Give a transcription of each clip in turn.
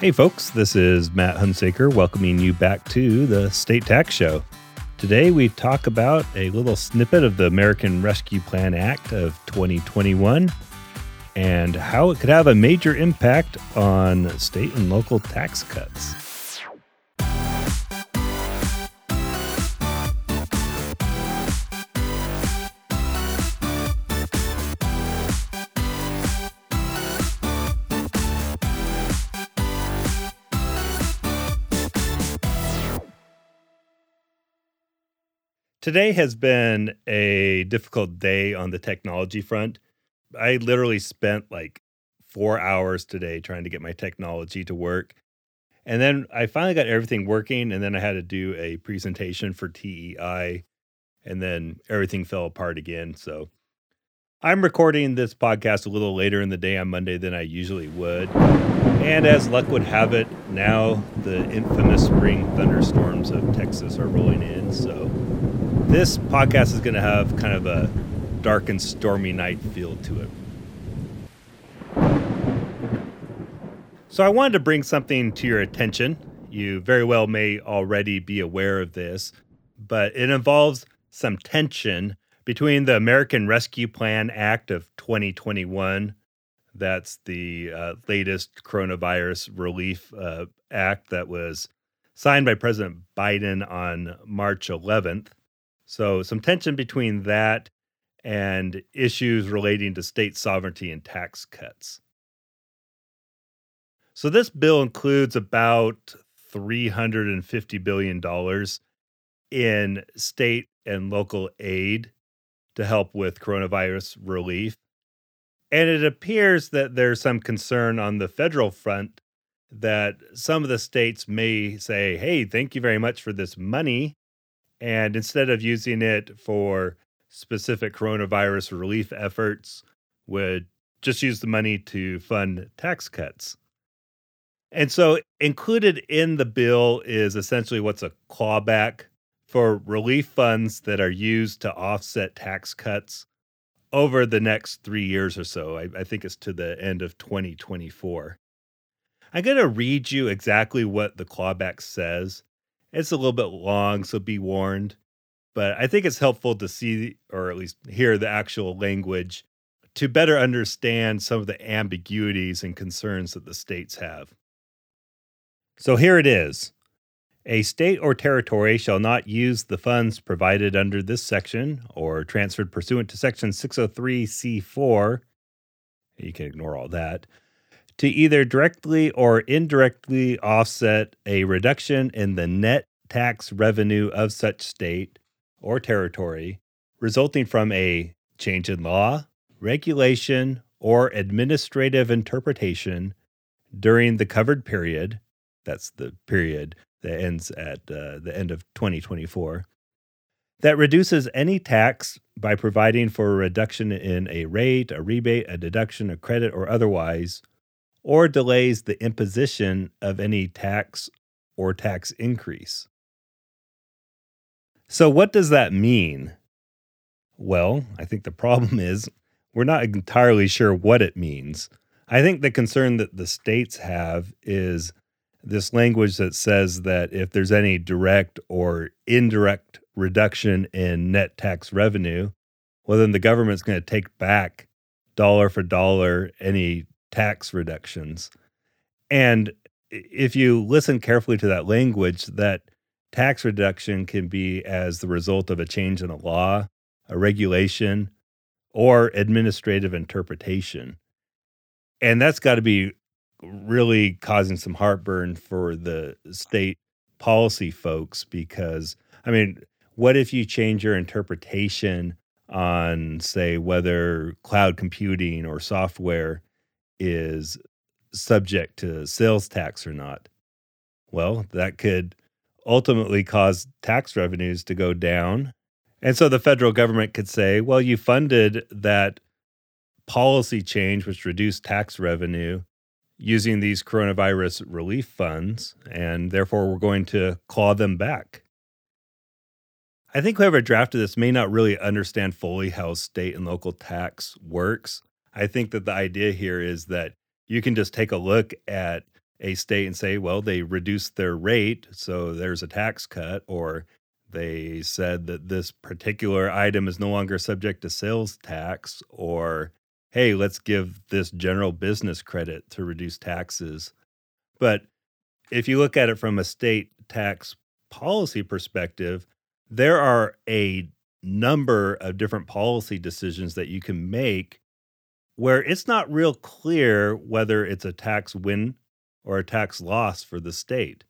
Hey, folks, this is Matt Hunsaker welcoming you back to the State Tax Show. Today, we talk about a little snippet of the American Rescue Plan Act of 2021 and how it could have a major impact on state and local tax cuts. Today has been a difficult day on the technology front. I literally spent like four hours today trying to get my technology to work. And then I finally got everything working. And then I had to do a presentation for TEI. And then everything fell apart again. So I'm recording this podcast a little later in the day on Monday than I usually would. And as luck would have it, now the infamous spring thunderstorms of Texas are rolling in. So this podcast is going to have kind of a dark and stormy night feel to it. So, I wanted to bring something to your attention. You very well may already be aware of this, but it involves some tension between the American Rescue Plan Act of 2021. That's the uh, latest coronavirus relief uh, act that was signed by President Biden on March 11th. So, some tension between that and issues relating to state sovereignty and tax cuts. So, this bill includes about $350 billion in state and local aid to help with coronavirus relief. And it appears that there's some concern on the federal front that some of the states may say, hey, thank you very much for this money. And instead of using it for specific coronavirus relief efforts, would just use the money to fund tax cuts. And so, included in the bill is essentially what's a clawback for relief funds that are used to offset tax cuts over the next three years or so. I, I think it's to the end of 2024. I'm going to read you exactly what the clawback says it's a little bit long, so be warned. But I think it's helpful to see, or at least hear, the actual language to better understand some of the ambiguities and concerns that the states have. So here it is. A state or territory shall not use the funds provided under this section or transferred pursuant to section 603C4. You can ignore all that to either directly or indirectly offset a reduction in the net tax revenue of such state or territory resulting from a change in law, regulation, or administrative interpretation during the covered period. That's the period that ends at uh, the end of 2024. That reduces any tax by providing for a reduction in a rate, a rebate, a deduction, a credit, or otherwise or delays the imposition of any tax or tax increase. So, what does that mean? Well, I think the problem is we're not entirely sure what it means. I think the concern that the states have is this language that says that if there's any direct or indirect reduction in net tax revenue, well, then the government's going to take back dollar for dollar any tax reductions. And if you listen carefully to that language, that tax reduction can be as the result of a change in a law, a regulation, or administrative interpretation. And that's got to be really causing some heartburn for the state policy folks because, I mean, what if you change your interpretation on, say, whether cloud computing or software is subject to sales tax or not. Well, that could ultimately cause tax revenues to go down. And so the federal government could say, well, you funded that policy change, which reduced tax revenue using these coronavirus relief funds, and therefore we're going to claw them back. I think whoever drafted this may not really understand fully how state and local tax works. I think that the idea here is that you can just take a look at a state and say, well, they reduced their rate, so there's a tax cut, or they said that this particular item is no longer subject to sales tax, or hey, let's give this general business credit to reduce taxes. But if you look at it from a state tax policy perspective, there are a number of different policy decisions that you can make where it's not real clear whether it's a tax win or a tax loss for the state.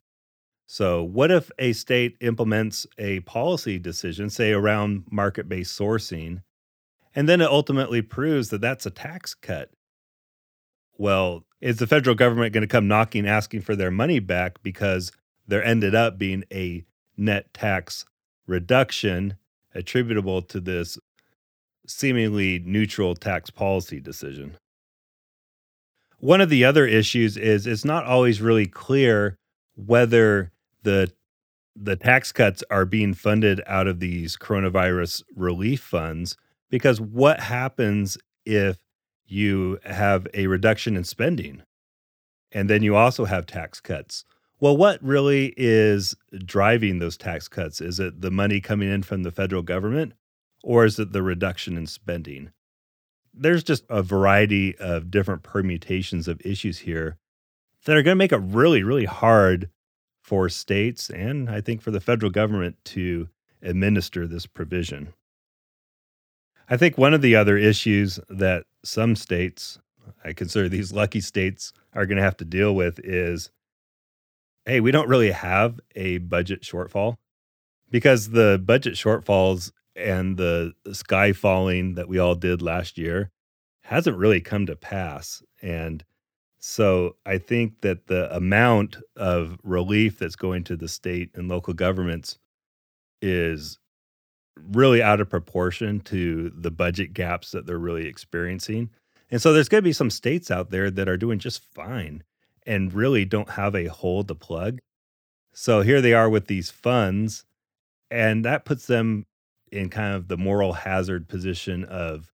So, what if a state implements a policy decision, say around market based sourcing, and then it ultimately proves that that's a tax cut? Well, is the federal government going to come knocking asking for their money back because there ended up being a net tax reduction attributable to this seemingly neutral tax policy decision? One of the other issues is it's not always really clear whether the the tax cuts are being funded out of these coronavirus relief funds because what happens if you have a reduction in spending? And then you also have tax cuts. Well what really is driving those tax cuts? Is it the money coming in from the federal government or is it the reduction in spending there's just a variety of different permutations of issues here that are going to make it really, really hard for states and I think for the federal government to administer this provision. I think one of the other issues that some states, I consider these lucky states, are going to have to deal with is hey, we don't really have a budget shortfall because the budget shortfalls and the, sky falling that we all did last year hasn't really come to pass. And so I think that the amount of relief that's going to the state and local governments is really out of proportion to the budget gaps that they're really experiencing. And so there's going to be some states out there that are doing just fine and really don't have a hole to plug. So here they are with these funds, and that puts them in kind of the moral hazard position of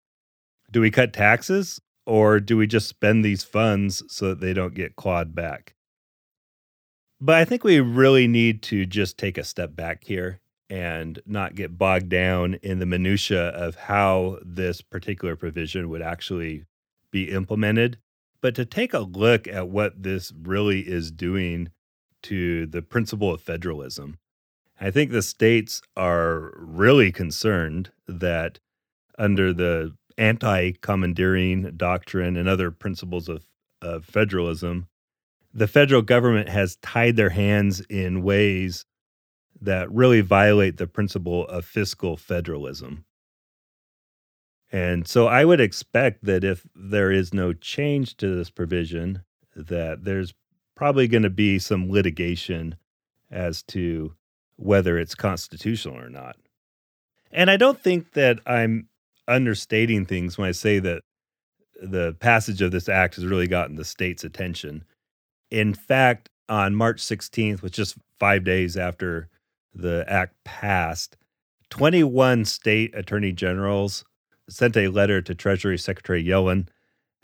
do we cut taxes or do we just spend these funds so that they don't get clawed back? But I think we really need to just take a step back here and not get bogged down in the minutia of how this particular provision would actually be implemented, but to take a look at what this really is doing to the principle of federalism. I think the states are really concerned that under the anti commandeering doctrine and other principles of, of federalism, the federal government has tied their hands in ways that really violate the principle of fiscal federalism. And so I would expect that if there is no change to this provision, that there's probably going to be some litigation as to whether it's constitutional or not. And I don't think that I'm understating things when I say that the passage of this act has really gotten the state's attention. In fact, on March 16th, which just five days after the act passed, 21 state attorney generals sent a letter to Treasury Secretary Yellen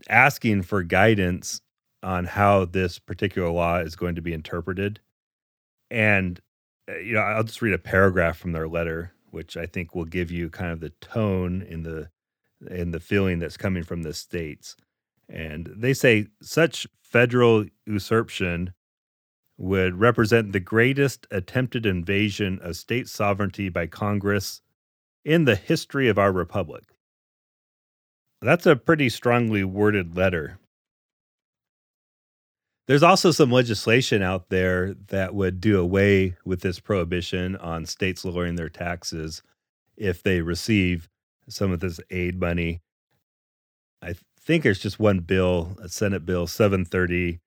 asking for guidance on how this particular law is going to be interpreted. And Uh, you know, I'll just read a paragraph from their letter, which I think will give you kind of the tone in the in the feeling that's coming from the states. And they say such federal usurpation would represent the greatest attempted invasion of state sovereignty by Congress in the history of our republic. That's a pretty strongly worded letter. There's also some legislation out there that would do away with this prohibition on states lowering their taxes if they receive some of this aid money. I think there's just one bill, a Senate bill 730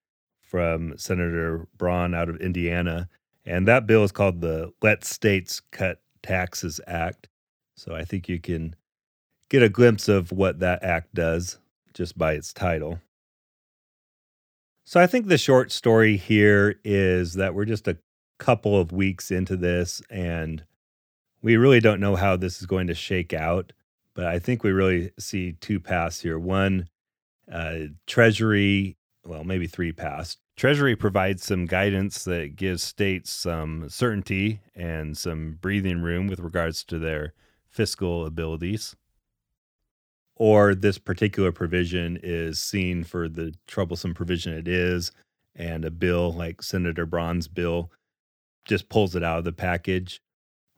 from Senator Braun out of Indiana. And that bill is called the Let States Cut Taxes Act. So I think you can get a glimpse of what that act does just by its title. So I think the short story here is that we're just a couple of weeks into this and we really don't know how this is going to shake out. But I think we really see two paths here. One, uh, Treasury, well, maybe three paths. Treasury provides some guidance that gives states some certainty and some breathing room with regards to their fiscal abilities. Or this particular provision is seen for the troublesome provision it is, and a bill like Senator Braun's bill just pulls it out of the package.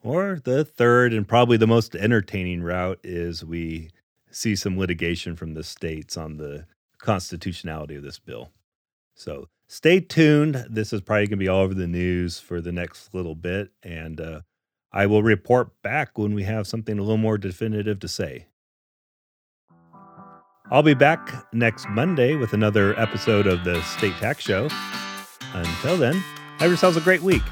Or the third and probably the most entertaining route is we see some litigation from the states on the constitutionality of this bill. So stay tuned. This is probably going to be all over the news for the next little bit. And uh, I will report back when we have something a little more definitive to say. I'll be back next Monday with another episode of the State Tax Show. Until then, have yourselves a great week.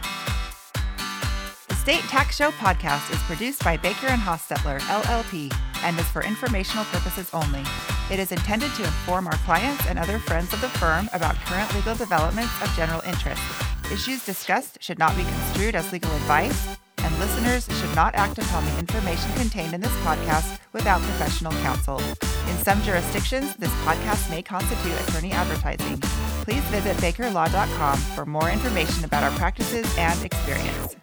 The State Tax Show podcast is produced by Baker and Hostetler, LLP, and is for informational purposes only. It is intended to inform our clients and other friends of the firm about current legal developments of general interest. Issues discussed should not be construed as legal advice, and listeners should not act upon the information contained in this podcast without professional counsel. In some jurisdictions, this podcast may constitute attorney advertising. Please visit bakerlaw.com for more information about our practices and experience.